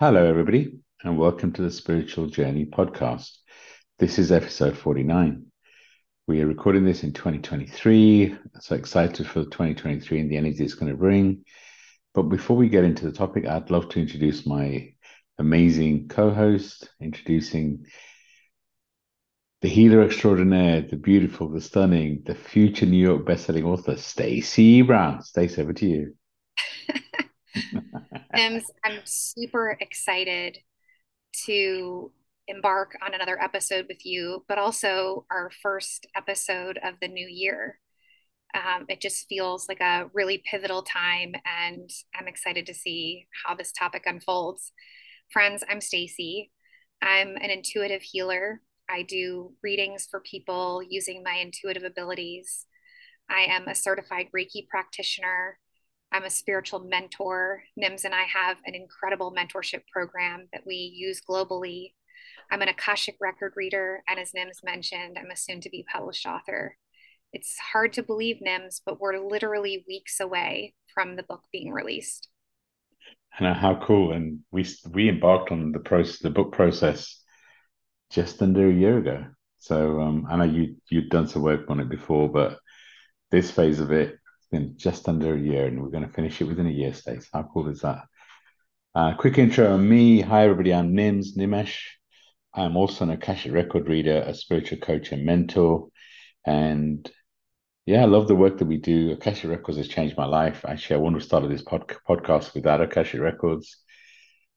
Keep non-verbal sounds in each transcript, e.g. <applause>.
Hello, everybody, and welcome to the Spiritual Journey podcast. This is episode 49. We are recording this in 2023. So excited for 2023 and the energy it's going to bring. But before we get into the topic, I'd love to introduce my amazing co host, introducing the healer extraordinaire, the beautiful, the stunning, the future New York bestselling author, Stacey Brown. Stacey, over to you. I'm, I'm super excited to embark on another episode with you, but also our first episode of the new year. Um, it just feels like a really pivotal time, and I'm excited to see how this topic unfolds. Friends, I'm Stacey. I'm an intuitive healer. I do readings for people using my intuitive abilities. I am a certified Reiki practitioner. I'm a spiritual mentor. NIMS and I have an incredible mentorship program that we use globally. I'm an Akashic record reader, and as NIMS mentioned, I'm a soon to be published author. It's hard to believe, NIMS, but we're literally weeks away from the book being released. And how cool! And we we embarked on the process, the book process, just under a year ago. So um, I know you you'd done some work on it before, but this phase of it been just under a year, and we're going to finish it within a year, Stace. How cool is that? Uh, quick intro on me. Hi, everybody. I'm Nims Nimesh. I'm also an Akashic record reader, a spiritual coach, and mentor. And yeah, I love the work that we do. Akashic Records has changed my life. Actually, I wouldn't have started this pod- podcast without Akashic Records.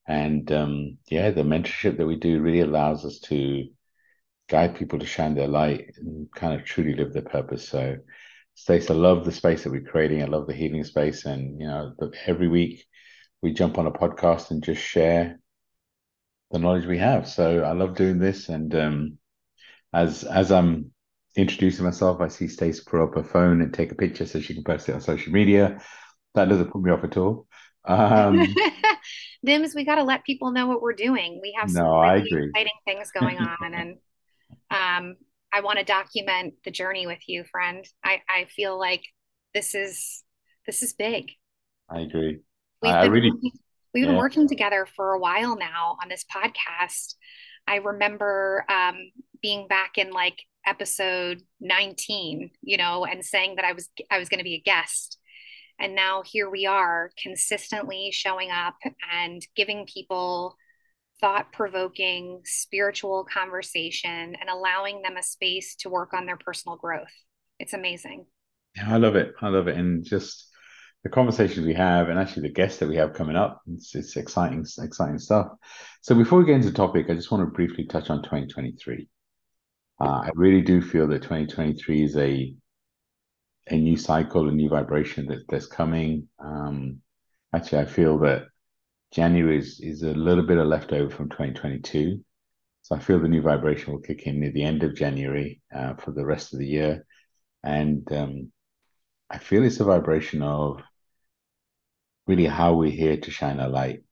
And um, yeah, the mentorship that we do really allows us to guide people to shine their light and kind of truly live their purpose. So Stace, I love the space that we're creating. I love the healing space. And, you know, every week we jump on a podcast and just share the knowledge we have. So I love doing this. And um, as as I'm introducing myself, I see Stace pull up her phone and take a picture so she can post it on social media. That doesn't put me off at all. Um, <laughs> Nims, we got to let people know what we're doing. We have some no, really exciting things going on, and um, I want to document the journey with you, friend. I, I feel like this is this is big. I agree. We've I, been really working, we've been working together for a while now on this podcast. I remember um, being back in like episode 19, you know, and saying that I was I was going to be a guest. And now here we are consistently showing up and giving people thought provoking spiritual conversation and allowing them a space to work on their personal growth. It's amazing. I love it. I love it. And just the conversations we have and actually the guests that we have coming up, it's, it's exciting, exciting stuff. So before we get into the topic, I just want to briefly touch on 2023. Uh, I really do feel that 2023 is a a new cycle, a new vibration that, that's coming. Um, actually, I feel that January is, is a little bit of leftover from 2022. So I feel the new vibration will kick in near the end of January uh, for the rest of the year. And um, I feel it's a vibration of really how we're here to shine a light.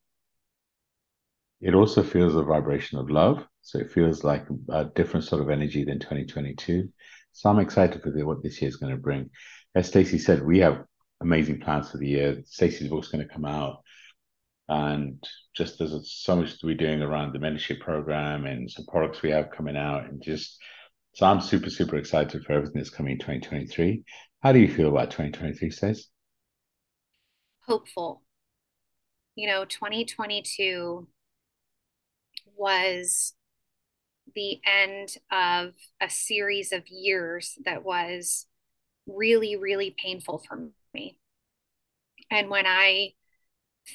It also feels a vibration of love. So it feels like a different sort of energy than 2022. So I'm excited for the, what this year is going to bring. As Stacey said, we have amazing plans for the year. Stacey's book's going to come out and just there's so much to be doing around the mentorship program and some products we have coming out and just so i'm super super excited for everything that's coming in 2023 how do you feel about 2023 says hopeful. You know 2022 was the end of a series of years that was really really painful for me. And when i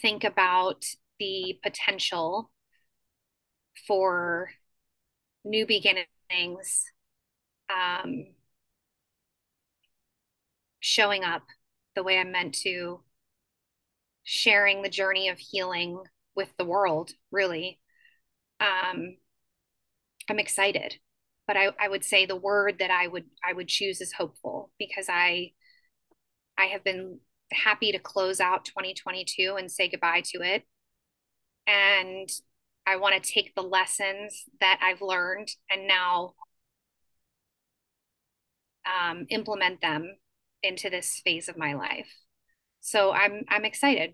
think about the potential for new beginnings um, showing up the way I'm meant to, sharing the journey of healing with the world, really. Um, I'm excited, but I, I would say the word that I would I would choose is hopeful because I I have been happy to close out 2022 and say goodbye to it. And I want to take the lessons that I've learned and now um, implement them into this phase of my life. So I'm I'm excited.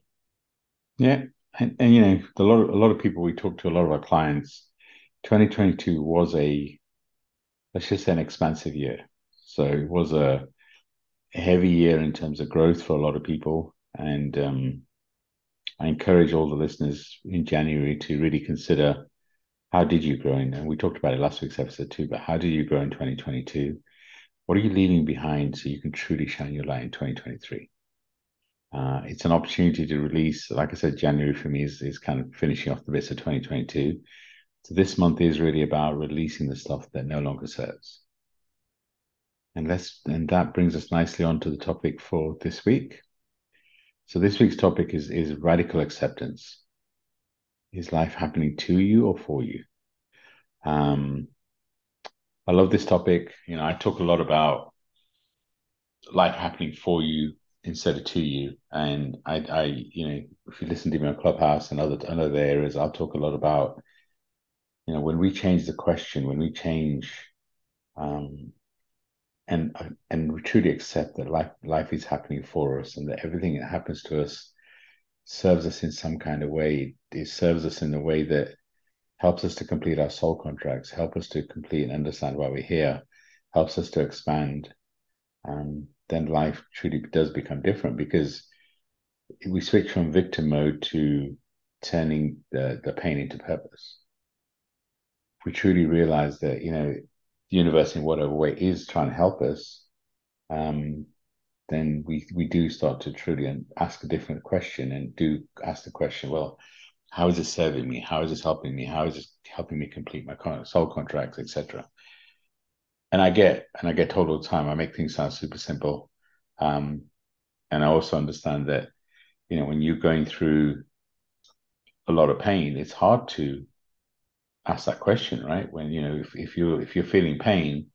Yeah, and, and you know, a lot of a lot of people we talk to, a lot of our clients, 2022 was a let's just say an expansive year. So it was a heavy year in terms of growth for a lot of people. And um, I encourage all the listeners in January to really consider how did you grow in, and we talked about it last week's episode too, but how did you grow in 2022? What are you leaving behind so you can truly shine your light in 2023? Uh, it's an opportunity to release, like I said, January for me is, is kind of finishing off the bits of 2022. So this month is really about releasing the stuff that no longer serves. And let's and that brings us nicely on to the topic for this week. So this week's topic is is radical acceptance. Is life happening to you or for you? Um, I love this topic. You know, I talk a lot about life happening for you instead of to you. And I, I, you know, if you listen to me on Clubhouse and other and other areas, I'll talk a lot about, you know, when we change the question, when we change, um, and and we truly accept that life life is happening for us, and that everything that happens to us serves us in some kind of way. It serves us in a way that helps us to complete our soul contracts, help us to complete and understand why we're here, helps us to expand. Um, then life truly does become different because we switch from victim mode to turning the, the pain into purpose. We truly realize that, you know, the universe in whatever way is trying to help us, um, then we we do start to truly ask a different question and do ask the question, well, how is this serving me? How is this helping me? How is this helping me complete my soul contracts, etc and I get and I get told all the time I make things sound super simple, um, and I also understand that you know when you're going through a lot of pain, it's hard to ask that question, right? When you know if, if you're if you're feeling pain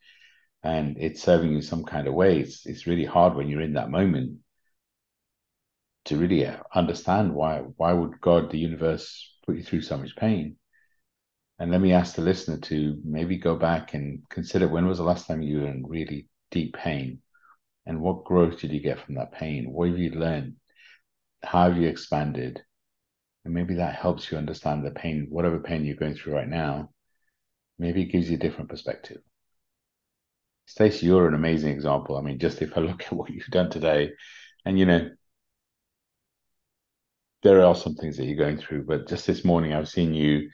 and it's serving you some kind of way, it's it's really hard when you're in that moment to really understand why why would God the universe put you through so much pain and let me ask the listener to maybe go back and consider when was the last time you were in really deep pain? And what growth did you get from that pain? What have you learned? How have you expanded? And maybe that helps you understand the pain, whatever pain you're going through right now. Maybe it gives you a different perspective. Stacey, you're an amazing example. I mean, just if I <laughs> look at what you've done today, and you know, there are some things that you're going through, but just this morning I've seen you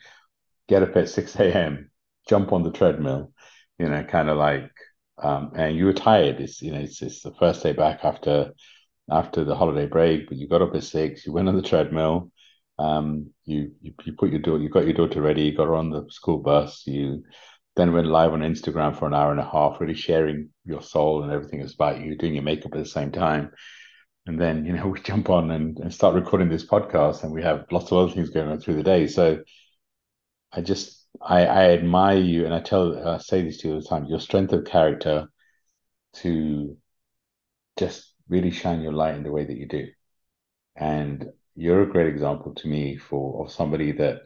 get up at 6 a.m., jump on the treadmill, you know, kind of like, um, and you were tired. It's, you know, it's, it's the first day back after after the holiday break, but you got up at six, you went on the treadmill, um, you, you, you put your daughter, you got your daughter ready, you got her on the school bus, you then went live on Instagram for an hour and a half, really sharing your soul and everything that's about you, doing your makeup at the same time. And then, you know, <laughs> we jump on and, and start recording this podcast and we have lots of other things going on through the day. So I just I, I admire you, and I tell I say this to you all the time. Your strength of character to just really shine your light in the way that you do, and you're a great example to me for of somebody that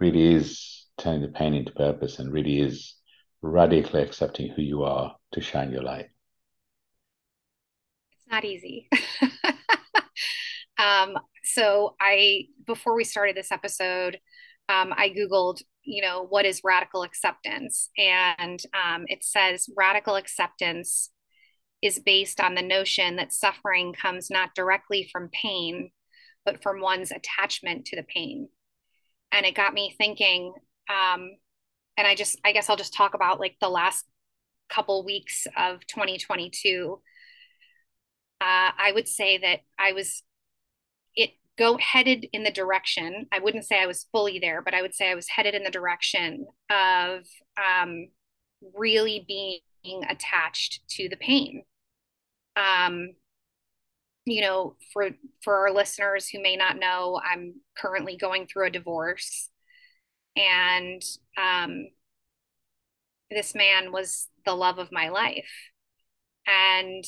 really is turning the pain into purpose and really is radically accepting who you are to shine your light. It's not easy. <laughs> um, so I before we started this episode um, I Googled, you know, what is radical acceptance? And um, it says radical acceptance is based on the notion that suffering comes not directly from pain, but from one's attachment to the pain. And it got me thinking, um, and I just, I guess I'll just talk about like the last couple weeks of 2022. Uh, I would say that I was it go headed in the direction i wouldn't say i was fully there but i would say i was headed in the direction of um, really being attached to the pain um, you know for for our listeners who may not know i'm currently going through a divorce and um, this man was the love of my life and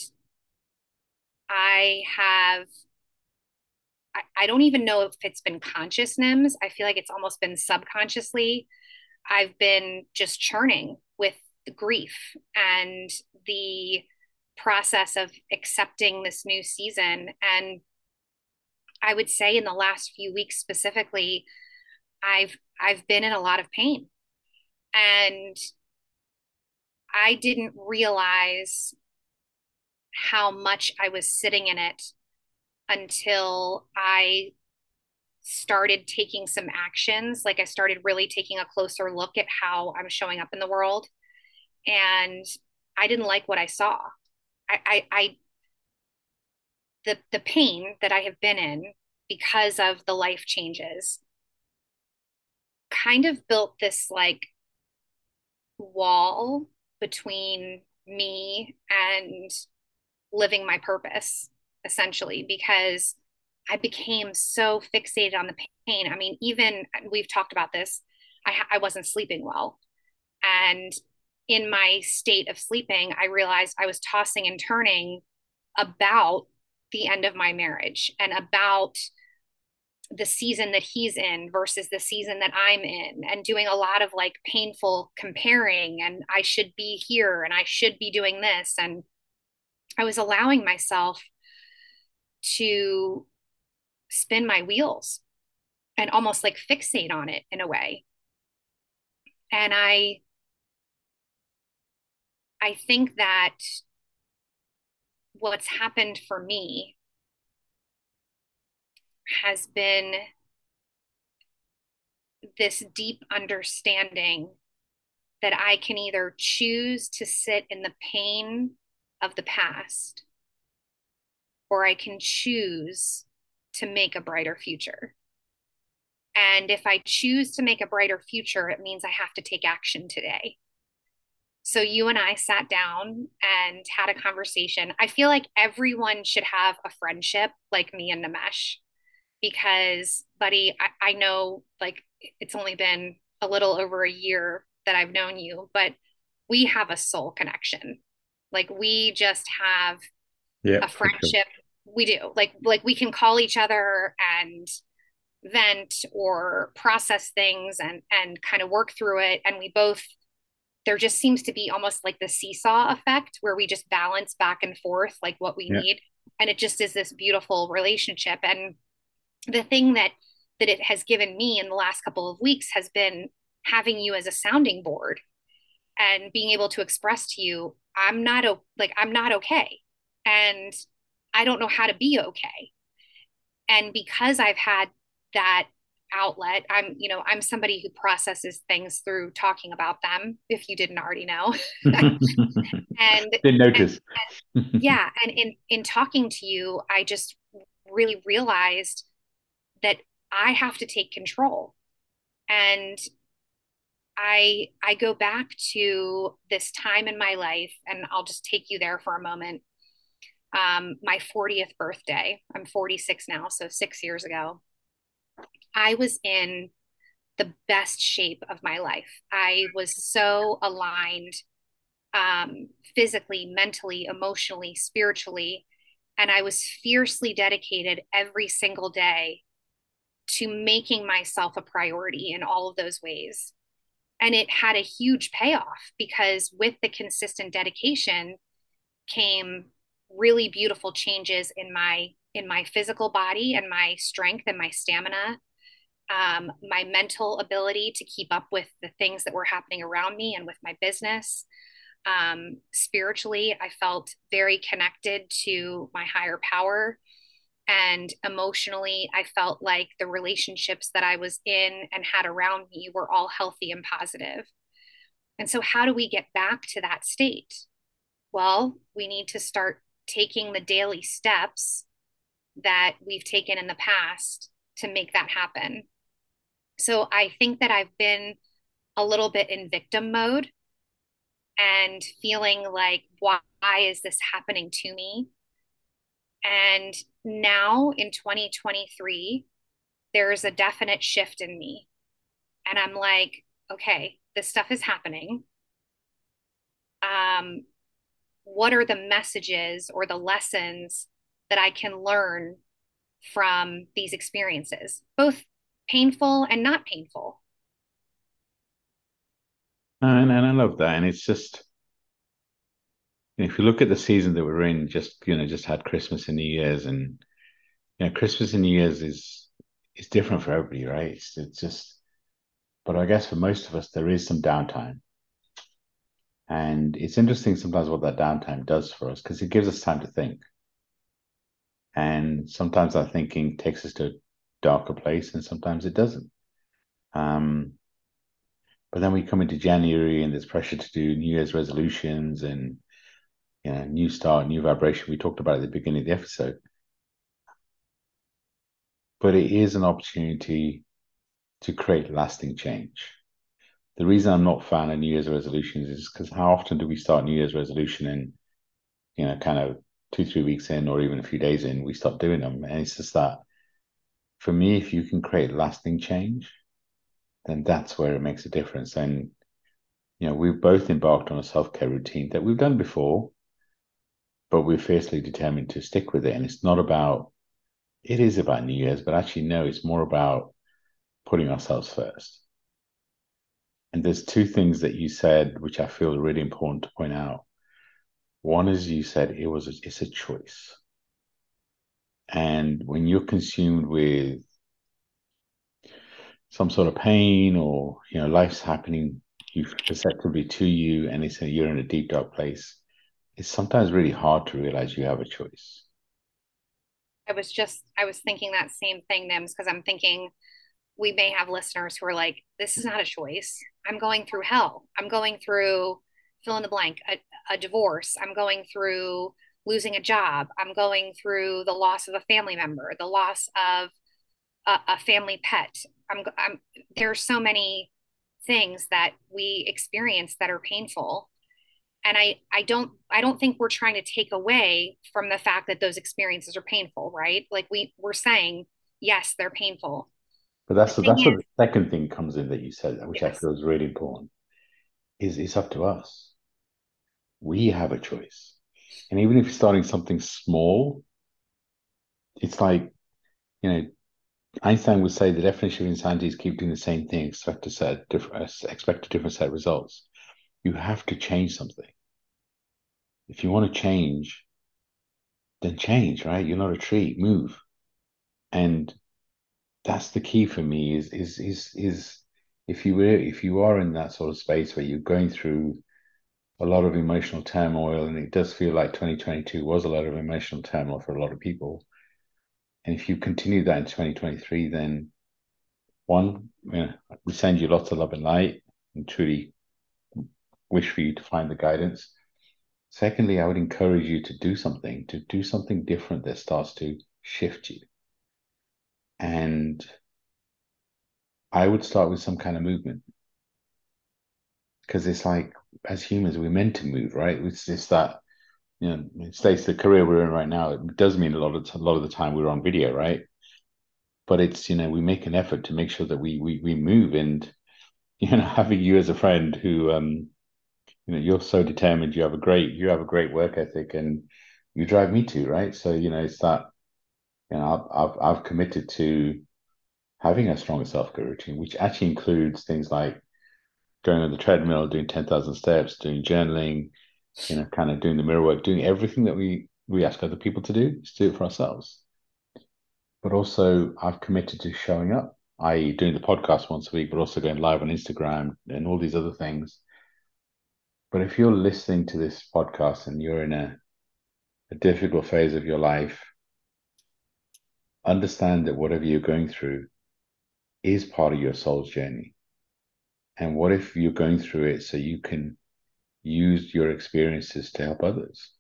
i have I, don't even know if it's been conscious NIMS. I feel like it's almost been subconsciously. I've been just churning with the grief and the process of accepting this new season. And I would say in the last few weeks specifically, I've I've been in a lot of pain. And I didn't realize how much I was sitting in it until I started taking some actions. Like I started really taking a closer look at how I'm showing up in the world. And I didn't like what I saw. I, I, I the the pain that I have been in because of the life changes kind of built this like wall between me and living my purpose essentially because I became so fixated on the pain. I mean, even we've talked about this. I, I wasn't sleeping well. And in my state of sleeping, I realized I was tossing and turning about the end of my marriage and about the season that he's in versus the season that I'm in and doing a lot of like painful comparing and I should be here and I should be doing this and I was allowing myself to spin my wheels and almost like fixate on it in a way. And I I think that what's happened for me has been this deep understanding that I can either choose to sit in the pain of the past or I can choose to make a brighter future. And if I choose to make a brighter future, it means I have to take action today. So you and I sat down and had a conversation. I feel like everyone should have a friendship like me and Nimesh because, buddy, I, I know like it's only been a little over a year that I've known you, but we have a soul connection. Like we just have yeah, a friendship we do like like we can call each other and vent or process things and and kind of work through it and we both there just seems to be almost like the seesaw effect where we just balance back and forth like what we yeah. need and it just is this beautiful relationship and the thing that that it has given me in the last couple of weeks has been having you as a sounding board and being able to express to you i'm not like i'm not okay and I don't know how to be okay. And because I've had that outlet, I'm, you know, I'm somebody who processes things through talking about them, if you didn't already know. <laughs> and didn't notice. And, and, <laughs> yeah. And in in talking to you, I just really realized that I have to take control. And I I go back to this time in my life, and I'll just take you there for a moment um, my 40th birthday. I'm 46 now, so six years ago. I was in the best shape of my life. I was so aligned um, physically, mentally, emotionally, spiritually. And I was fiercely dedicated every single day to making myself a priority in all of those ways. And it had a huge payoff because with the consistent dedication came really beautiful changes in my in my physical body and my strength and my stamina um, my mental ability to keep up with the things that were happening around me and with my business um, spiritually i felt very connected to my higher power and emotionally i felt like the relationships that i was in and had around me were all healthy and positive. and so how do we get back to that state well we need to start taking the daily steps that we've taken in the past to make that happen. So I think that I've been a little bit in victim mode and feeling like, why is this happening to me? And now in 2023, there's a definite shift in me. And I'm like, okay, this stuff is happening. Um, what are the messages or the lessons that I can learn from these experiences, both painful and not painful. And, and I love that. And it's just, if you look at the season that we're in, just, you know, just had Christmas and New Year's and you know, Christmas and New Year's is is different for everybody, right? It's, it's just, but I guess for most of us, there is some downtime. And it's interesting sometimes what that downtime does for us because it gives us time to think. And sometimes our thinking takes us to darker place, and sometimes it doesn't. Um, but then we come into January and there's pressure to do New Year's resolutions and you know, new start, new vibration. We talked about at the beginning of the episode. But it is an opportunity to create lasting change. The reason I'm not a fan of New Year's resolutions is because how often do we start New Year's resolution and you know, kind of two, three weeks in or even a few days in, we stop doing them. And it's just that for me, if you can create lasting change, then that's where it makes a difference. And you know, we've both embarked on a self-care routine that we've done before, but we're fiercely determined to stick with it. And it's not about it is about New Year's, but actually no, it's more about putting ourselves first. And there's two things that you said which I feel really important to point out. One is you said it was it's a choice. And when you're consumed with some sort of pain or you know life's happening you perceptibly to you and it's a, you're in a deep dark place it's sometimes really hard to realize you have a choice I was just I was thinking that same thing, Nims, because I'm thinking we may have listeners who are like, this is not a choice. I'm going through hell. I'm going through fill in the blank, a, a divorce. I'm going through losing a job. I'm going through the loss of a family member, the loss of a, a family pet. I'm, I'm there's so many things that we experience that are painful and I I don't I don't think we're trying to take away from the fact that those experiences are painful, right? Like we we're saying, yes, they're painful. But that's the that's is, where the second thing comes in that you said, which yes. I feel is really important. Is it's up to us. We have a choice. And even if you're starting something small, it's like, you know, Einstein would say the definition of insanity is keep doing the same thing, expect a set different, uh, expect a different set of results. You have to change something. If you want to change, then change, right? You're not a tree, move. And that's the key for me is is is is if you were if you are in that sort of space where you're going through a lot of emotional turmoil and it does feel like 2022 was a lot of emotional turmoil for a lot of people and if you continue that in 2023, then one, we send you lots of love and light and truly wish for you to find the guidance. Secondly, I would encourage you to do something, to do something different that starts to shift you. And I would start with some kind of movement. Because it's like, as humans, we're meant to move, right? It's just that you know, it states the career we're in right now. It does mean a lot of a lot of the time we're on video, right? But it's you know we make an effort to make sure that we we we move, and <laughs> you know having you as a friend who um you know you're so determined, you have a great you have a great work ethic, and you drive me to right. So you know it's that you know I've I've, I've committed to having a stronger self care routine, which actually includes things like going on the treadmill, doing ten thousand steps, doing journaling you know, kind of doing the mirror work, doing everything that we we ask other people to do, is do it for ourselves. But also, I've committed to showing up, i.e., doing the podcast once a week, but also going live on Instagram and all these other things. But if you're listening to this podcast and you're in a, a difficult phase of your life, understand that whatever you're going through is part of your soul's journey. And what if you're going through it so you can use your experiences to help others?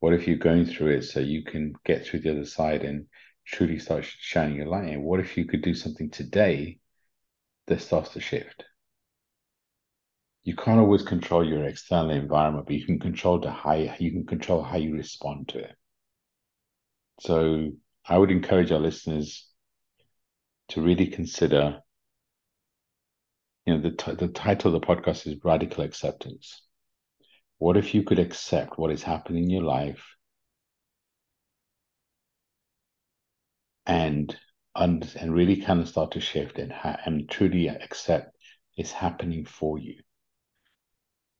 What if you're going through it so you can get through the other side and truly start shining your light? And what if you could do something today that starts to shift? You can't always control your external environment, but you can control the how you can control how you respond to it. So I would encourage our listeners to really consider you know, the, t- the title of the podcast is Radical Acceptance. What if you could accept what is happening in your life and and, and really kind of start to shift and, ha- and truly accept it's happening for you?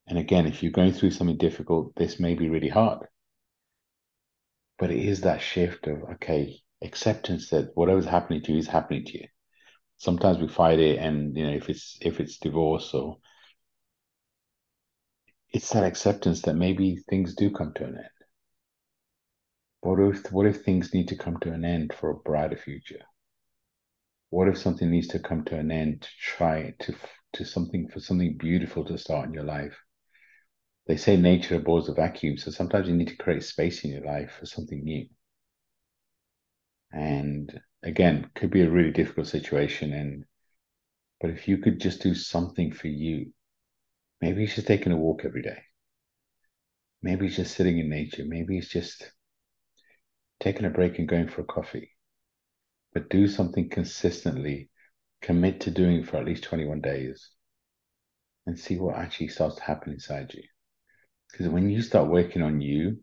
And again, if you're going through something difficult, this may be really hard. But it is that shift of, okay, acceptance that whatever's happening to you is happening to you. Sometimes we fight it, and you know, if it's if it's divorce or it's that acceptance that maybe things do come to an end. What if what if things need to come to an end for a brighter future? What if something needs to come to an end to try to to something for something beautiful to start in your life? They say nature abhors a vacuum, so sometimes you need to create space in your life for something new. And again, could be a really difficult situation. And but if you could just do something for you, maybe it's just taking a walk every day. Maybe it's just sitting in nature. Maybe it's just taking a break and going for a coffee. But do something consistently, commit to doing for at least 21 days and see what actually starts to happen inside you. Because when you start working on you,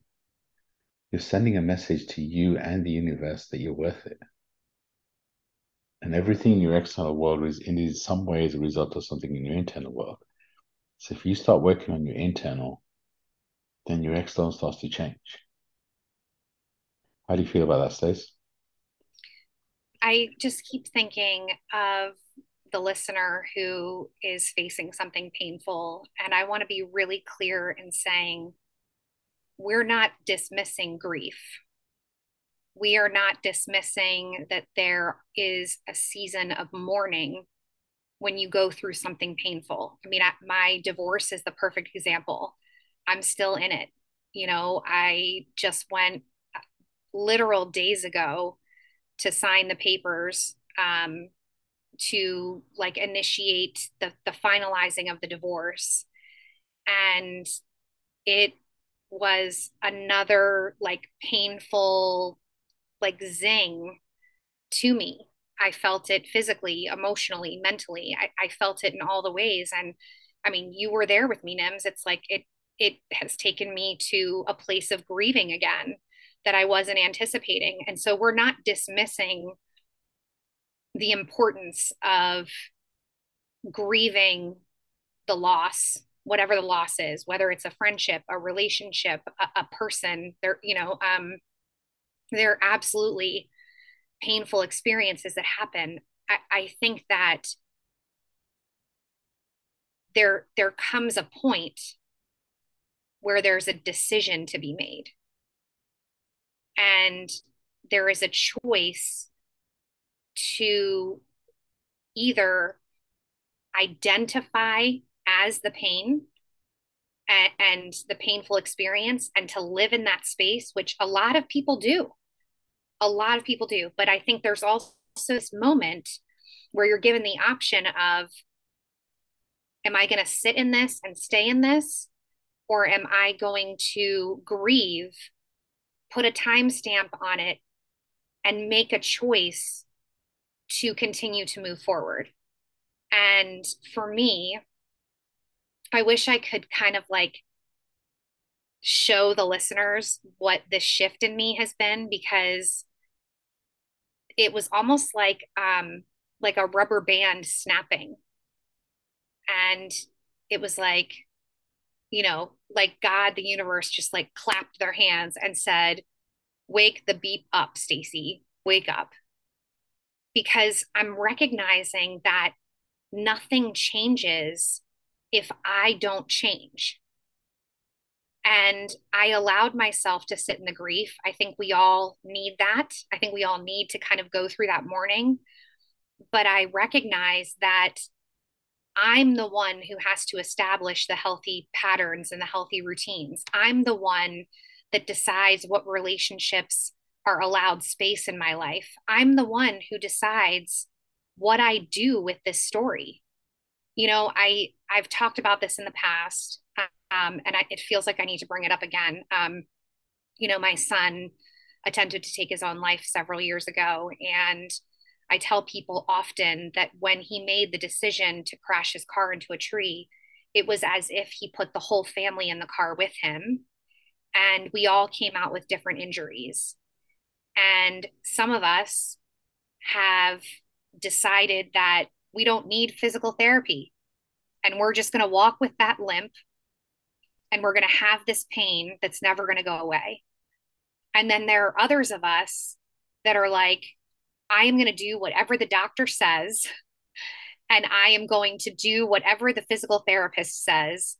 you're sending a message to you and the universe that you're worth it. And everything in your external world is in some way as a result of something in your internal world. So if you start working on your internal, then your external starts to change. How do you feel about that, Stace? I just keep thinking of the listener who is facing something painful. And I want to be really clear in saying we're not dismissing grief. We are not dismissing that there is a season of mourning when you go through something painful. I mean, my divorce is the perfect example. I'm still in it. You know, I just went literal days ago to sign the papers um, to like initiate the, the finalizing of the divorce. And it was another like painful, like zing to me. I felt it physically, emotionally, mentally. I, I felt it in all the ways. And I mean, you were there with me, Nims. It's like it it has taken me to a place of grieving again that I wasn't anticipating. And so we're not dismissing the importance of grieving the loss whatever the loss is whether it's a friendship a relationship a, a person there you know um there are absolutely painful experiences that happen. I, I think that there there comes a point where there's a decision to be made. And there is a choice to either identify as the pain and, and, the painful experience and to live in that space, which a lot of people do. A lot of people do. But I think there's also this moment where you're given the option of, am I going to sit in this and stay in this? Or am I going to grieve, put a timestamp on it, and make a choice to continue to move forward. And for me, I wish I could kind of like show the listeners what the shift in me has been because it was almost like um like a rubber band snapping. And it was like you know like god the universe just like clapped their hands and said wake the beep up stacey. Wake up. Because I'm recognizing that nothing changes if I don't change. And I allowed myself to sit in the grief. I think we all need that. I think we all need to kind of go through that mourning. But I recognize that I'm the one who has to establish the healthy patterns and the healthy routines. I'm the one that decides what relationships are allowed space in my life. I'm the one who decides what I do with this story. You know, I I've talked about this in the past, um, and I, it feels like I need to bring it up again. Um, you know, my son attempted to take his own life several years ago, and I tell people often that when he made the decision to crash his car into a tree, it was as if he put the whole family in the car with him, and we all came out with different injuries. And some of us have decided that we don't need physical therapy and we're just going to walk with that limp and we're going to have this pain that's never going to go away. And then there are others of us that are like, I am going to do whatever the doctor says, and I am going to do whatever the physical therapist says,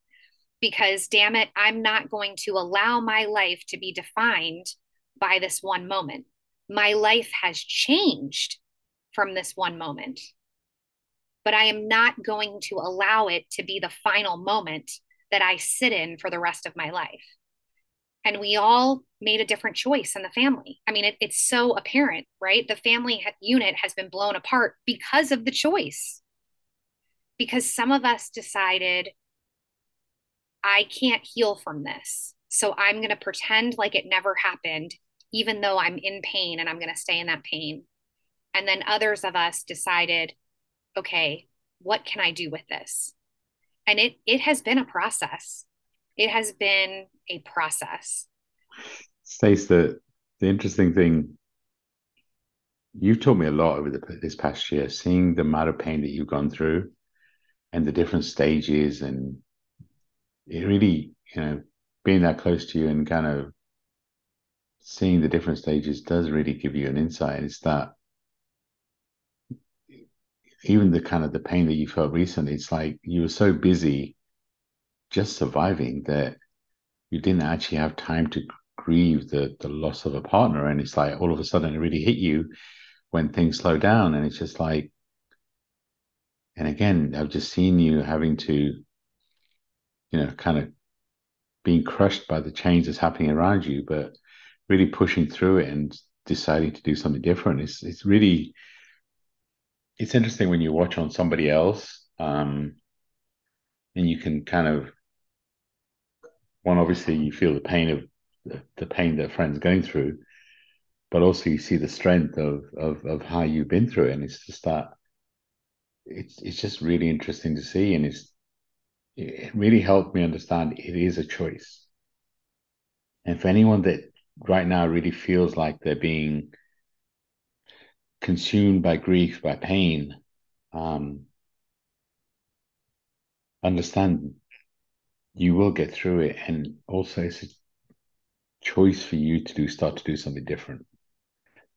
because damn it, I'm not going to allow my life to be defined by this one moment. My life has changed from this one moment, but I am not going to allow it to be the final moment that I sit in for the rest of my life. And we all made a different choice in the family. I mean, it, it's so apparent, right? The family unit has been blown apart because of the choice. Because some of us decided, I can't heal from this. So I'm going to pretend like it never happened, even though I'm in pain and I'm going to stay in that pain. And then others of us decided, okay, what can I do with this? And it it has been a process. It has been a process. Stace, the the interesting thing you've taught me a lot over the, this past year, seeing the amount of pain that you've gone through and the different stages and it really, you know, being that close to you and kind of seeing the different stages does really give you an insight. It's that even the kind of the pain that you felt recently, it's like you were so busy just surviving that you didn't actually have time to grieve the the loss of a partner. And it's like all of a sudden it really hit you when things slow down. And it's just like, and again, I've just seen you having to, you know, kind of being crushed by the change that's happening around you, but really pushing through it and deciding to do something different. It's it's really it's interesting when you watch on somebody else, um, and you can kind of one obviously you feel the pain of the, the pain that friends going through, but also you see the strength of of of how you've been through it, and it's just that it's it's just really interesting to see, and it's it really helped me understand it is a choice. And for anyone that right now really feels like they're being consumed by grief, by pain, um, understand you will get through it. And also, it's a choice for you to do, start to do something different.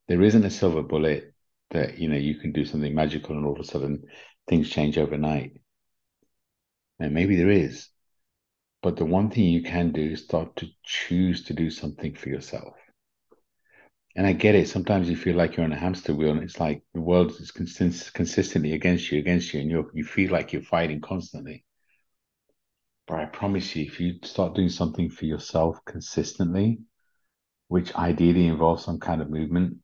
There isn't a silver bullet that, you know, you can do something magical and all of a sudden things change overnight. And maybe there is. But the one thing you can do is start to choose to do something for yourself and I get it. Sometimes you feel like you're on a hamster wheel, and it's like the world is consist- consistently against you, against you, and you you feel like you're fighting constantly. But I promise you, if you start doing something for yourself consistently, which ideally involves some kind of movement,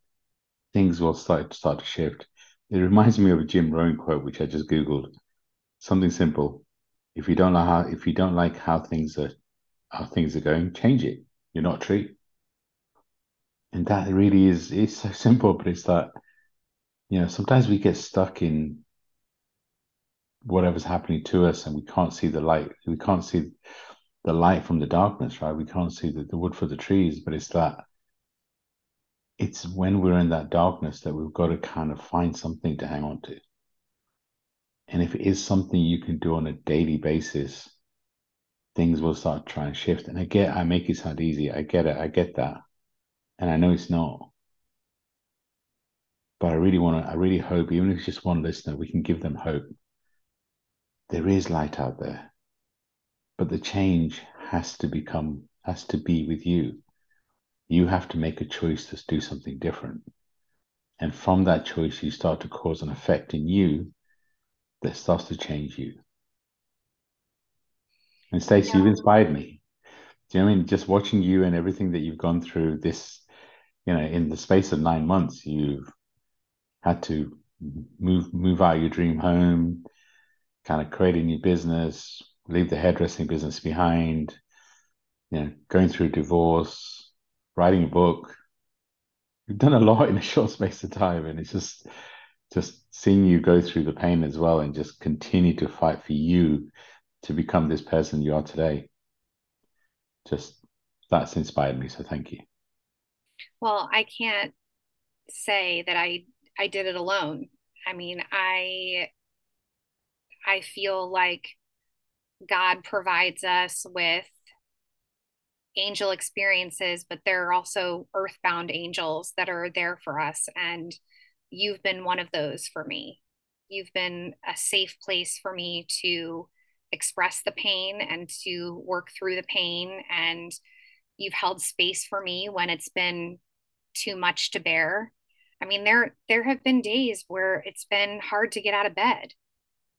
things will start to start to shift. It reminds me of a Jim Rohn quote, which I just googled. Something simple: if you don't like how if you don't like how things are how things are going, change it. You're not tree and that really is it's so simple but it's that you know sometimes we get stuck in whatever's happening to us and we can't see the light. We can't see the light from the darkness right? We can't see the, the wood for the trees but it's that it's when we're in that darkness that we've got to kind of find something to hang on to. And if it is something you can do on a daily basis things will start trying to shift. And i get i make it sound easy. I get it. I get that and I know it's not. But I really want to, I really hope, even if it's just one listener, we can give them hope. There is light out there. But the change has to become, has to be with you. You have to make a choice to do something different. And from that choice, you start to cause an effect in you that starts to change you. And Stacey, yeah. you've inspired me. Do you know what I mean? Just watching you and everything that you've gone through this you know, in the space of nine months, you've had to move move out your dream home, kind of create a new business, leave the hairdressing business behind, you know, going through divorce, writing a book. You've done a lot in a short <laughs> space of time, and it's just just seeing you go through the pain as well, and just continue to fight for you to become this person you are today. Just that's inspired me. So thank you. Well, I can't say that I I did it alone. I mean, I I feel like God provides us with angel experiences, but there are also earthbound angels that are there for us. And you've been one of those for me. You've been a safe place for me to express the pain and to work through the pain. And you've held space for me when it's been too much to bear. I mean, there there have been days where it's been hard to get out of bed.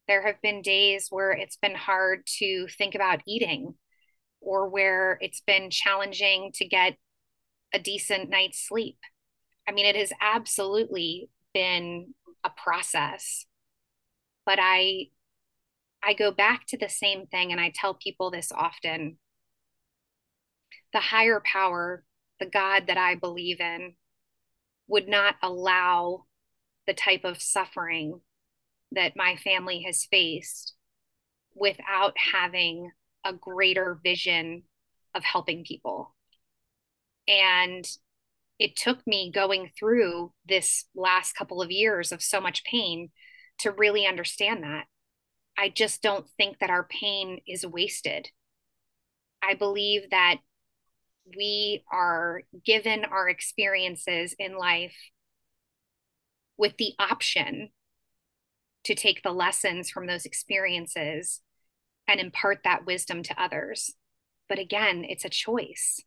There have been days where it's been hard to think about eating or where it's been challenging to get a decent night's sleep. I mean, it has absolutely been a process. But I I go back to the same thing and I tell people this often. The higher power, the God that I believe in, would not allow the type of suffering that my family has faced without having a greater vision of helping people. And it took me going through this last couple of years of so much pain to really understand that. I just don't think that our pain is wasted. I believe that we are given our experiences in life with the option to take the lessons from those experiences and impart that wisdom to others. But again, it's a choice.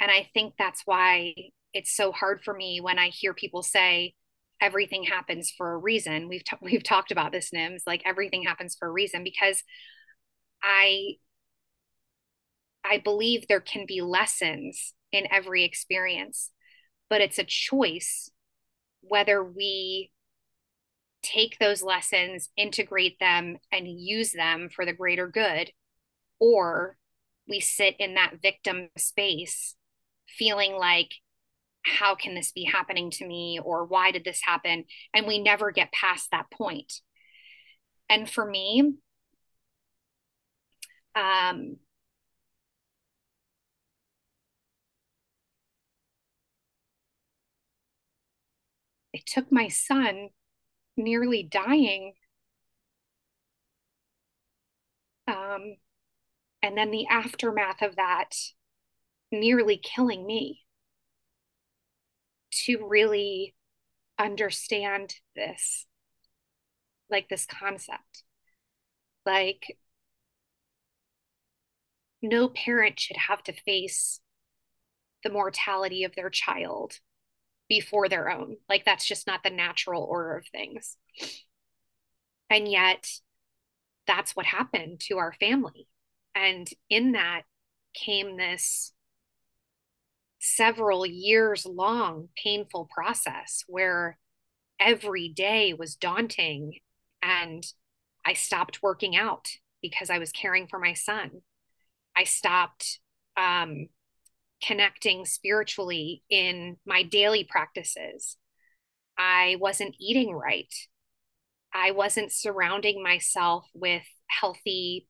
And I think that's why it's so hard for me when I hear people say everything happens for a reason. We've t- <laughs> we've talked about this Nims, like everything happens for a reason because I I believe there can be lessons in every experience, but it's a choice whether we take those lessons, integrate them, and use them for the greater good, or we sit in that victim space feeling like, how can this be happening to me? Or why did this happen? And we never get past that point. And for me, um, it took my son nearly dying. Um, and then the aftermath of that nearly killing me to really understand this, like this concept. Like, no parent should have to face the mortality of their child before their own. Like that's just not the natural order of things. And yet, that's what happened to our family. And in that came this several years long painful process where every day was daunting and I stopped working out because I was caring for my son. I stopped um, connecting spiritually in my daily practices. I wasn't eating right. I wasn't surrounding myself with healthy,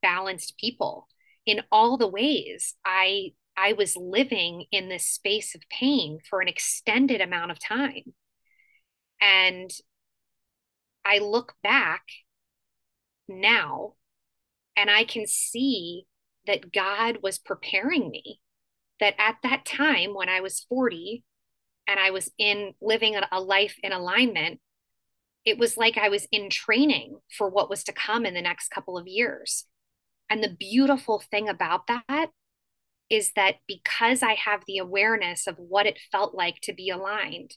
balanced people in all the ways. I I was living in this space of pain for an extended amount of time. And I look back now and I can see that God was preparing me that at that time when I was 40 and I was in living a life in alignment, it was like I was in training for what was to come in the next couple of years. And the beautiful thing about that is that because I have the awareness of what it felt like to be aligned,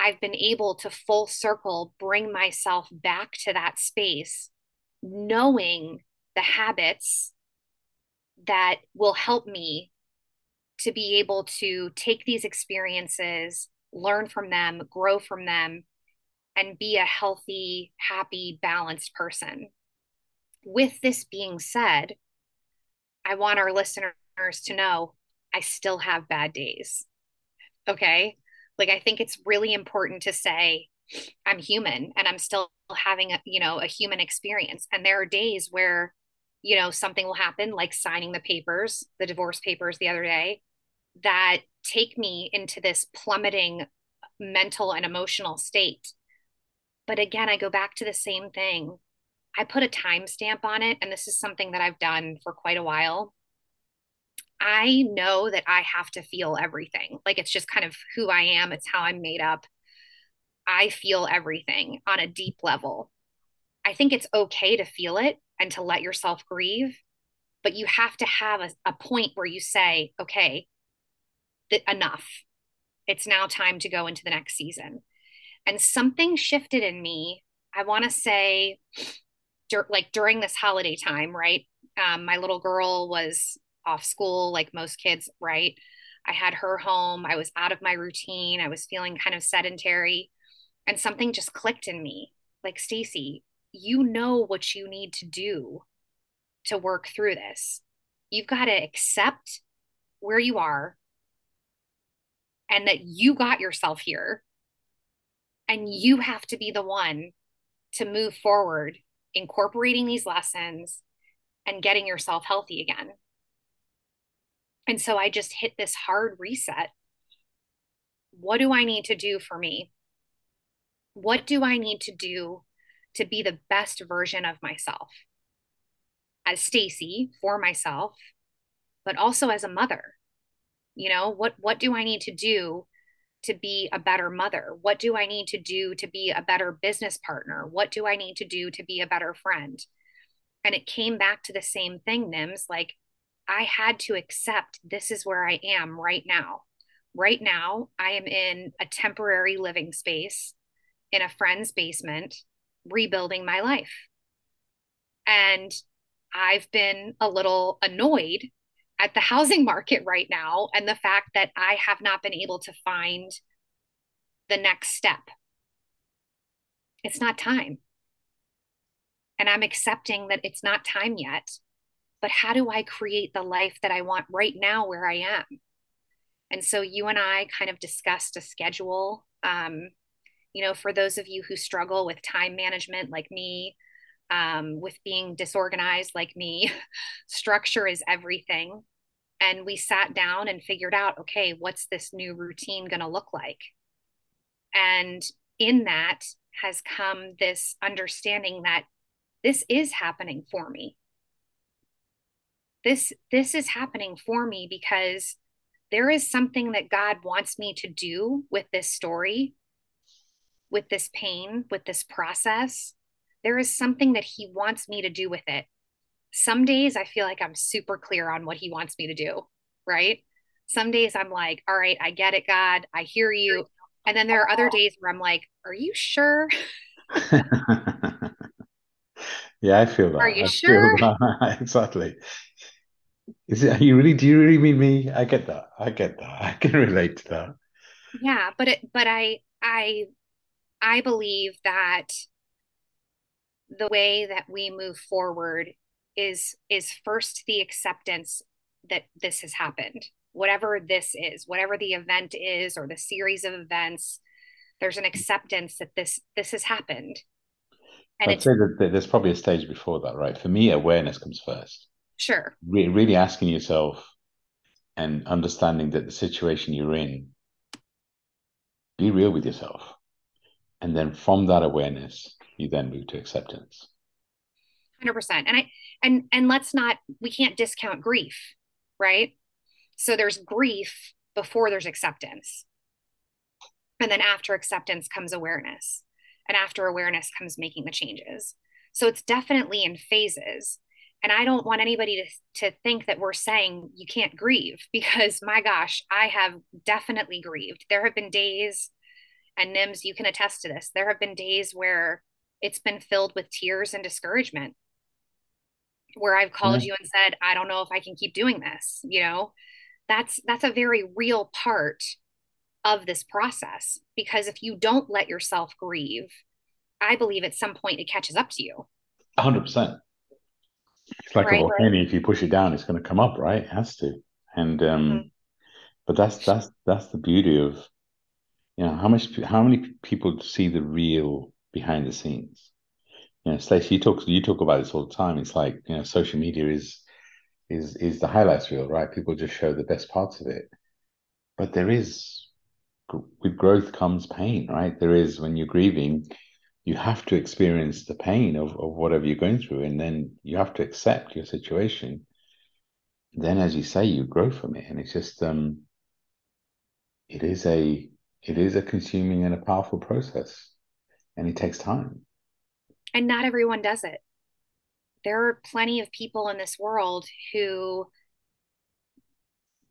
I've been able to full circle bring myself back to that space, knowing the habits that will help me to be able to take these experiences, learn from them, grow from them, and be a healthy, happy, balanced person. With this being said, I want our listeners to know I still have bad days. Okay. Like, I think it's really important to say I'm human and I'm still having a, you know, a human experience. And there are days where, you know, something will happen, like signing the papers, the divorce papers the other day, that take me into this plummeting mental and emotional state. But again, I go back to the same thing. I put a timestamp on it, and this is something that I've done for quite a while. I know that I have to feel everything. Like it's just kind of who I am, it's how I'm made up. I feel everything on a deep level. I think it's okay to feel it and to let yourself grieve, but you have to have a, a point where you say, okay, th- enough. It's now time to go into the next season. And something shifted in me. I want to say, dur- like during this holiday time, right? Um, my little girl was off school, like most kids, right? I had her home. I was out of my routine. I was feeling kind of sedentary. And something just clicked in me like, Stacey, you know what you need to do to work through this. You've got to accept where you are and that you got yourself here. And you have to be the one to move forward, incorporating these lessons and getting yourself healthy again. And so I just hit this hard reset. What do I need to do for me? What do I need to do to be the best version of myself? As Stacey for myself, but also as a mother. You know, what what do I need to do to be a better mother? What do I need to do to be a better business partner? What do I need to do to be a better friend? And it came back to the same thing, Nims. Like I had to accept this is where I am right now. Right now, I am in a temporary living space in a friend's basement, rebuilding my life. And I've been a little annoyed at the housing market right now and the fact that I have not been able to find the next step. It's not time. And I'm accepting that it's not time yet. But how do I create the life that I want right now where I am? And so you and I kind of discussed a schedule. Um, you know, for those of you who struggle with time management like me, um, with being disorganized like me. <laughs> Structure is everything. And we sat down and figured out okay, what's this new routine going to look like? And in that has come this understanding that this is happening for me. This this is happening for me because there is something that God wants me to do with this story, with this pain, with this process there is something that he wants me to do with it. Some days I feel like I'm super clear on what he wants me to do, right? Some days I'm like, all right, I get it, God, I hear you. And then there are other uh-huh. days where I'm like, are you sure? <laughs> <laughs> yeah, I feel that. Are you I sure? <laughs> exactly. Is it, are you really, do you really mean me? I get that. I get that. I can relate to that. Yeah, but it, but I, I, I believe that the way that we move forward is is first the acceptance that this has happened. Whatever this is whatever the event is or the series of events there's an acceptance that this this has happened. And i'd say that there's probably a stage before that right? For me awareness comes first. Sure. Re- really asking yourself and understanding that the situation you're in be real with yourself. And then from that awareness you then move to acceptance. 100% and i and and let's not we can't discount grief right? So there's grief before there's acceptance. And then after acceptance comes awareness. And after awareness comes making the changes. So it's definitely in phases. And i don't want anybody to, to think that we're saying you can't grieve <laughs> because my gosh i have definitely grieved. There have been days and nims you can attest to this there have been days where it's been filled with tears and discouragement where I've called yeah. you and said, I don't know if I can keep doing this, you know. That's that's a very real part of this process because if you don't let yourself grieve, I believe at some point it catches up to you. 100%. It's like right, a volcano. If you push it down, it's going to come up, right? It has to. And um, mm-hmm. but that's that's that's the beauty of you know how much how many people see the real behind the scenes. You know, Stacey, you talk you talk about this all the time. It's like you know, social media is is is the highlights reel, right? People just show the best parts of it, but there is with growth comes pain, right? There is when you're grieving, you have to experience the pain of, of whatever you're going through, and then you have to accept your situation. then as you say, you grow from it. And it's just um it is a it is a consuming and a powerful process. And it takes time. And not everyone does it. There are plenty of people in this world who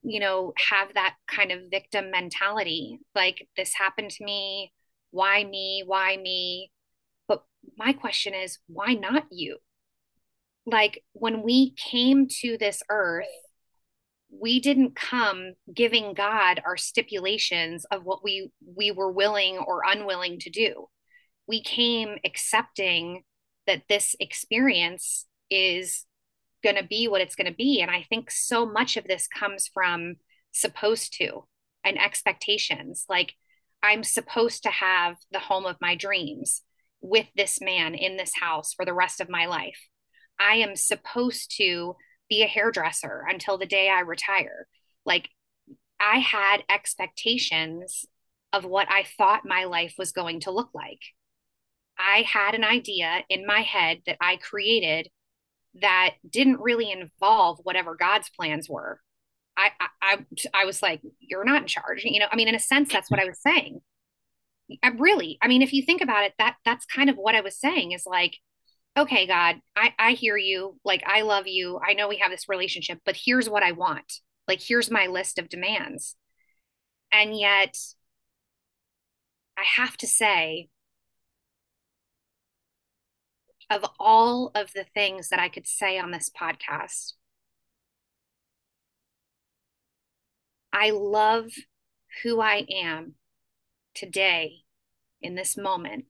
you know, have that kind of victim mentality. Like, this happened to me. Why me? Why me? But my question is, why not you? Like, when we came to this earth, we didn't come giving God our stipulations of what we we were willing or unwilling to do. We came accepting that this experience is going to be what it's going to be. And I think so much of this comes from supposed to and expectations. Like, I'm supposed to have the home of my dreams with this man in this house for the rest of my life. I am supposed to be a hairdresser until the day I retire. Like, I had expectations of what I thought my life was going to look like. I had an idea in my head that I created that didn't really involve whatever God's plans were. I, I, I was like, you're not in charge. You know, I mean, in a sense, that's what I was saying. I really, I mean, if you think about it, that that's kind of what I was saying is like, okay, God, I, I hear you. Like, I love you. I know we have this relationship, but here's what I want. Like, here's my list of demands. And yet, I have to say, of all of the things that I could say on this podcast, I love who I am today in this moment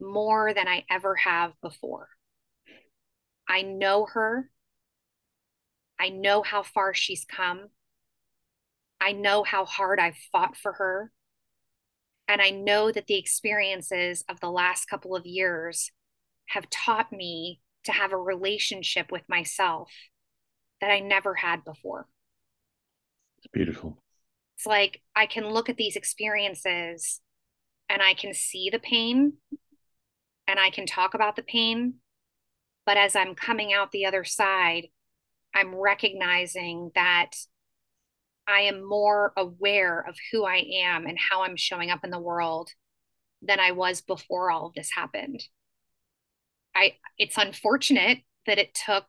more than I ever have before. I know her. I know how far she's come. I know how hard I've fought for her. And I know that the experiences of the last couple of years have taught me to have a relationship with myself that I never had before. It's beautiful. It's like I can look at these experiences and I can see the pain and I can talk about the pain. But as I'm coming out the other side, I'm recognizing that I am more aware of who I am and how I'm showing up in the world than I was before all of this happened. I it's unfortunate that it took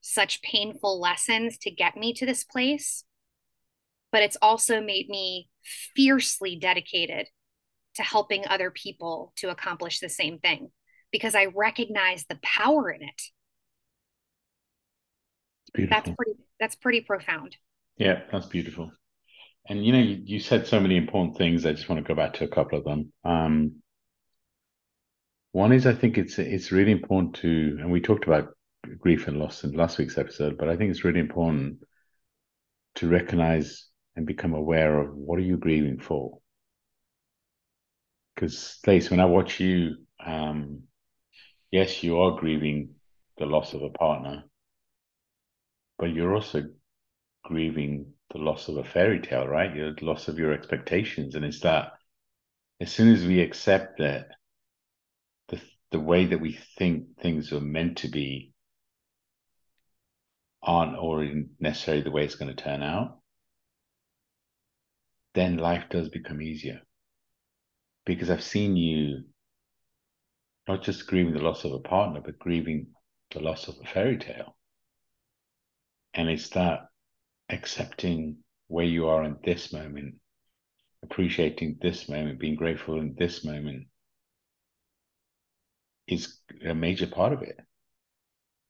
such painful lessons to get me to this place, but it's also made me fiercely dedicated to helping other people to accomplish the same thing because I recognize the power in it. That's pretty that's pretty profound. Yeah, that's beautiful. And you know, you, you, said so many important things. I just want to go back to a couple of them. Um, one is I think it's it's really important to, and we talked about grief and loss in last week's episode, but I think it's really important to recognize and become aware of what are you grieving for. Because Lace, when I watch you, um, yes, you are grieving the loss of a partner, but you're also grieving the loss of a fairy tale, right? The loss of your expectations, and it's that as soon as we accept that the way that we think things are meant to be aren't or necessarily the way it's going to turn out, then life does become easier. Because I've seen you not just grieving the loss of a partner, but grieving the loss of a fairy tale. And it's that accepting where you are in this moment, appreciating this moment, being grateful in this moment, is a major part of it.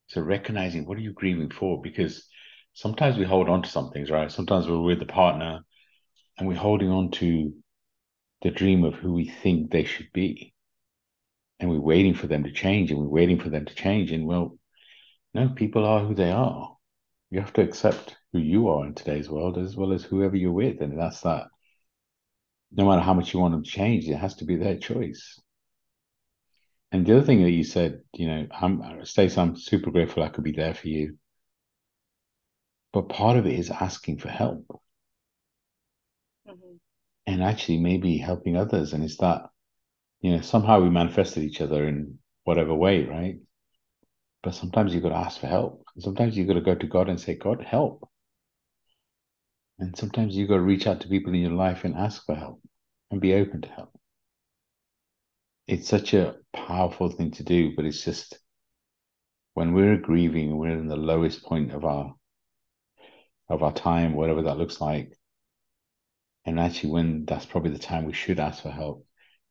So recognizing what are you grieving for? Because sometimes we hold on to some things, right? Sometimes we're with the partner and we're holding on to the dream of who we think they should be. And we're waiting for them to change and we're waiting for them to change. And well, no, people are who they are. You have to accept who you are in today's world as well as whoever you're with. And that's that. No matter how much you want them to change, it has to be their choice. And the other thing that you said, you know, I'm Stacey, I'm super grateful I could be there for you. But part of it is asking for help. Mm-hmm. And actually maybe helping others. And it's that, you know, somehow we manifested each other in whatever way, right? But sometimes you've got to ask for help. Sometimes you've got to go to God and say, God, help. And sometimes you've got to reach out to people in your life and ask for help and be open to help. It's such a powerful thing to do, but it's just when we're grieving, we're in the lowest point of our of our time, whatever that looks like. And actually, when that's probably the time we should ask for help.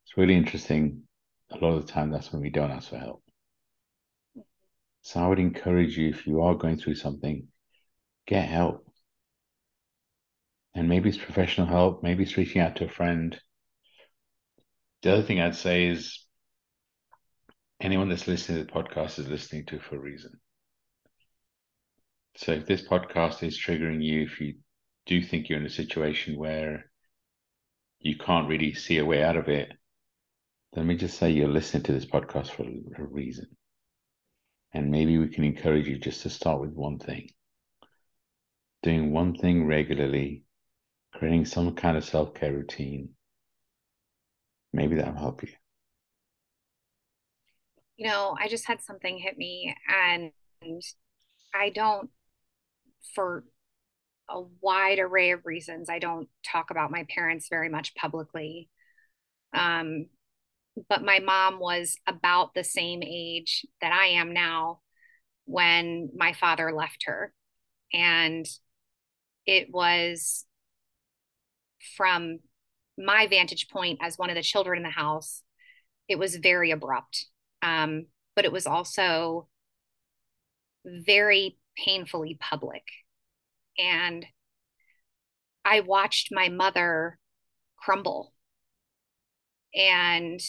It's really interesting. A lot of the time, that's when we don't ask for help. So I would encourage you, if you are going through something, get help. And maybe it's professional help, maybe it's reaching out to a friend. The other thing I'd say is anyone that's listening to the podcast is listening to for a reason. So if this podcast is triggering you, if you do think you're in a situation where you can't really see a way out of it, let me just say you're listening to this podcast for a reason. And maybe we can encourage you just to start with one thing. Doing one thing regularly, creating some kind of self care routine. Maybe that'll help you. You know, I just had something hit me, and I don't, for a wide array of reasons, I don't talk about my parents very much publicly. Um, but my mom was about the same age that I am now when my father left her. And it was from my vantage point as one of the children in the house, it was very abrupt. Um, but it was also very painfully public. And I watched my mother crumble. And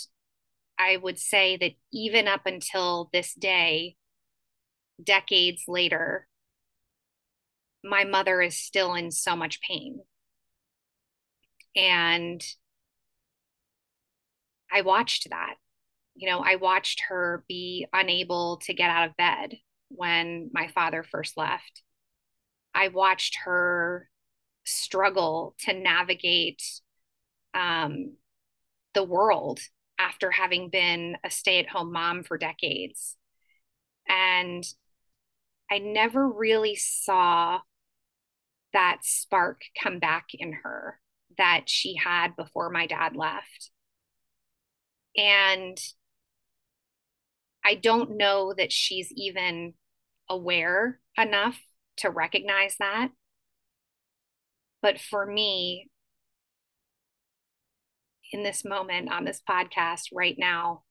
I would say that even up until this day, decades later, my mother is still in so much pain. And I watched that. You know, I watched her be unable to get out of bed when my father first left. I watched her struggle to navigate um, the world after having been a stay at home mom for decades. And I never really saw that spark come back in her that she had before my dad left. And I don't know that she's even aware enough to recognize that. But for me, in this moment on this podcast right now,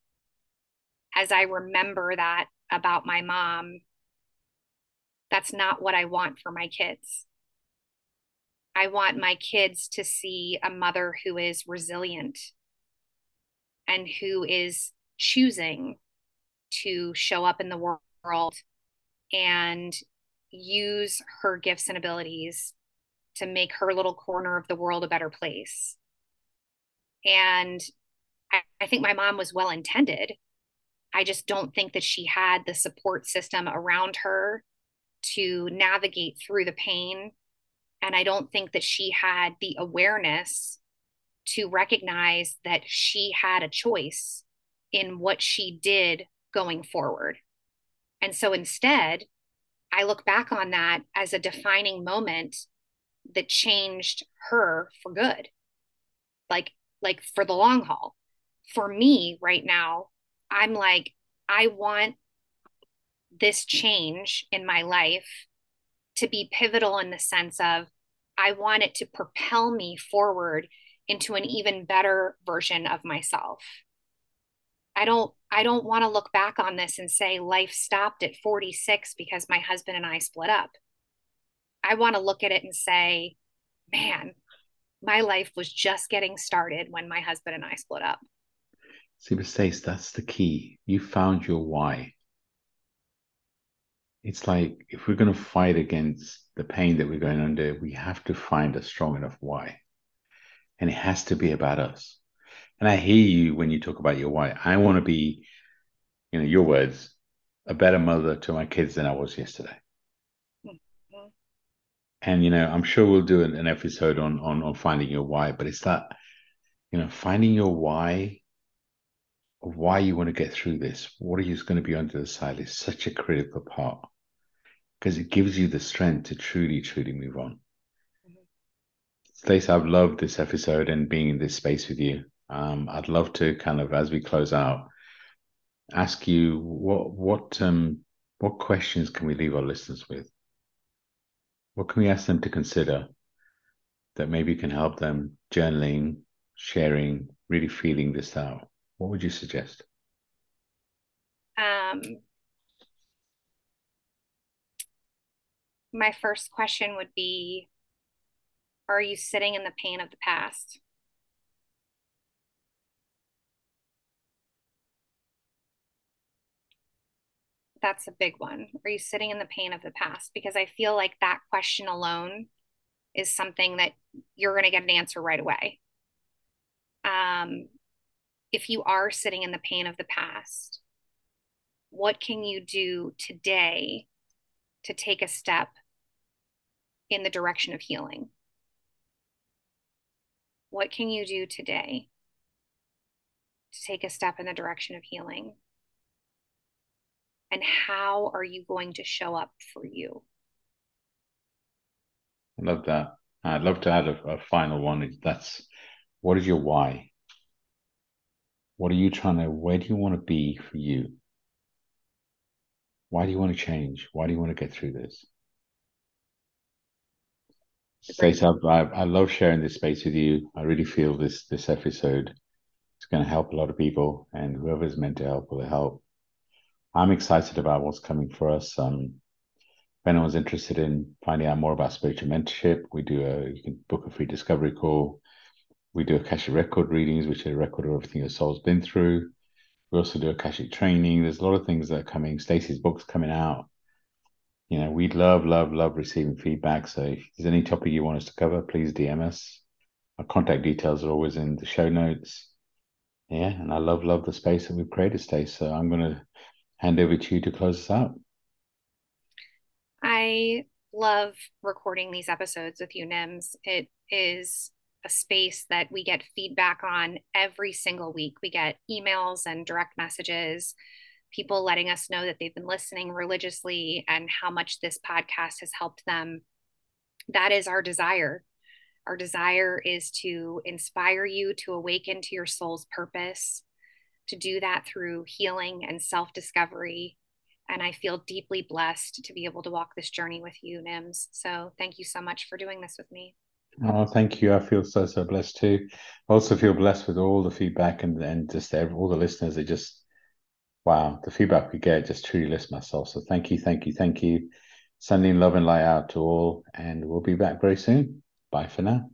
as I remember that about my mom, that's not what I want for my kids. I want my kids to see a mother who is resilient and who is choosing to show up in the world and use her gifts and abilities to make her little corner of the world a better place. And I, I think my mom was well intended. I just don't think that she had the support system around her to navigate through the pain. And I don't think that she had the awareness to recognize that she had a choice in what she did going forward. And so instead, I look back on that as a defining moment that changed her for good. Like like for the long haul. For me right now, I'm like, I want this change in my life to be pivotal in the sense of I want it to propel me forward into an even better version of myself. I don't I don't want to look back on this and say life stopped at 46 because my husband and I split up. I want to look at it and say, man, my life was just getting started when my husband and I split up. See, Stace, that's the key. You found your why. It's like if we're going to fight against the pain that we're going under, we have to find a strong enough why. And it has to be about us. And I hear you when you talk about your why. I want to be, you know, your words, a better mother to my kids than I was yesterday mm-hmm. and you know i'm sure we'll do an, an episode on, on on finding your why but it's that you know finding your why of why you want to get through this, what are you going to be under the side is such a critical part because it gives you the strength to truly, truly move on. Mm-hmm. Stacey, I've loved this episode and being in this space with you. Um, I'd love to kind of, as we close out, ask you what what um what questions can we leave our listeners with? What can we ask them to consider that maybe can help them journaling, sharing, really feeling this out? What would you suggest? Um, my first question would be Are you sitting in the pain of the past? That's a big one. Are you sitting in the pain of the past? Because I feel like that question alone is something that you're going to get an answer right away. Um, if you are sitting in the pain of the past, what can you do today to take a step in the direction of healing? What can you do today to take a step in the direction of healing? And how are you going to show up for you? I love that. I'd love to add a, a final one. That's what is your why? What are you trying to, where do you want to be for you? Why do you want to change? Why do you want to get through this? Stacey, I, I love sharing this space with you. I really feel this this episode is going to help a lot of people, and whoever's meant to help will help. I'm excited about what's coming for us. Um, if anyone's interested in finding out more about spiritual mentorship, we do a you can book a free discovery call. We do Akashic record readings, which are a record of everything your soul's been through. We also do Akashic training. There's a lot of things that are coming. Stacey's book's coming out. You know, we'd love, love, love receiving feedback. So if there's any topic you want us to cover, please DM us. Our contact details are always in the show notes. Yeah, and I love, love the space that we've created, Stacey. So I'm going to hand over to you to close us out. I love recording these episodes with you, Nims. It is a space that we get feedback on every single week. We get emails and direct messages, people letting us know that they've been listening religiously and how much this podcast has helped them. That is our desire. Our desire is to inspire you to awaken to your soul's purpose, to do that through healing and self discovery. And I feel deeply blessed to be able to walk this journey with you, Nims. So thank you so much for doing this with me. Oh, thank you. I feel so so blessed too. I also feel blessed with all the feedback and and just all the listeners. They just wow, the feedback we get just truly lifts my soul. So thank you, thank you, thank you. Sending love and light out to all, and we'll be back very soon. Bye for now.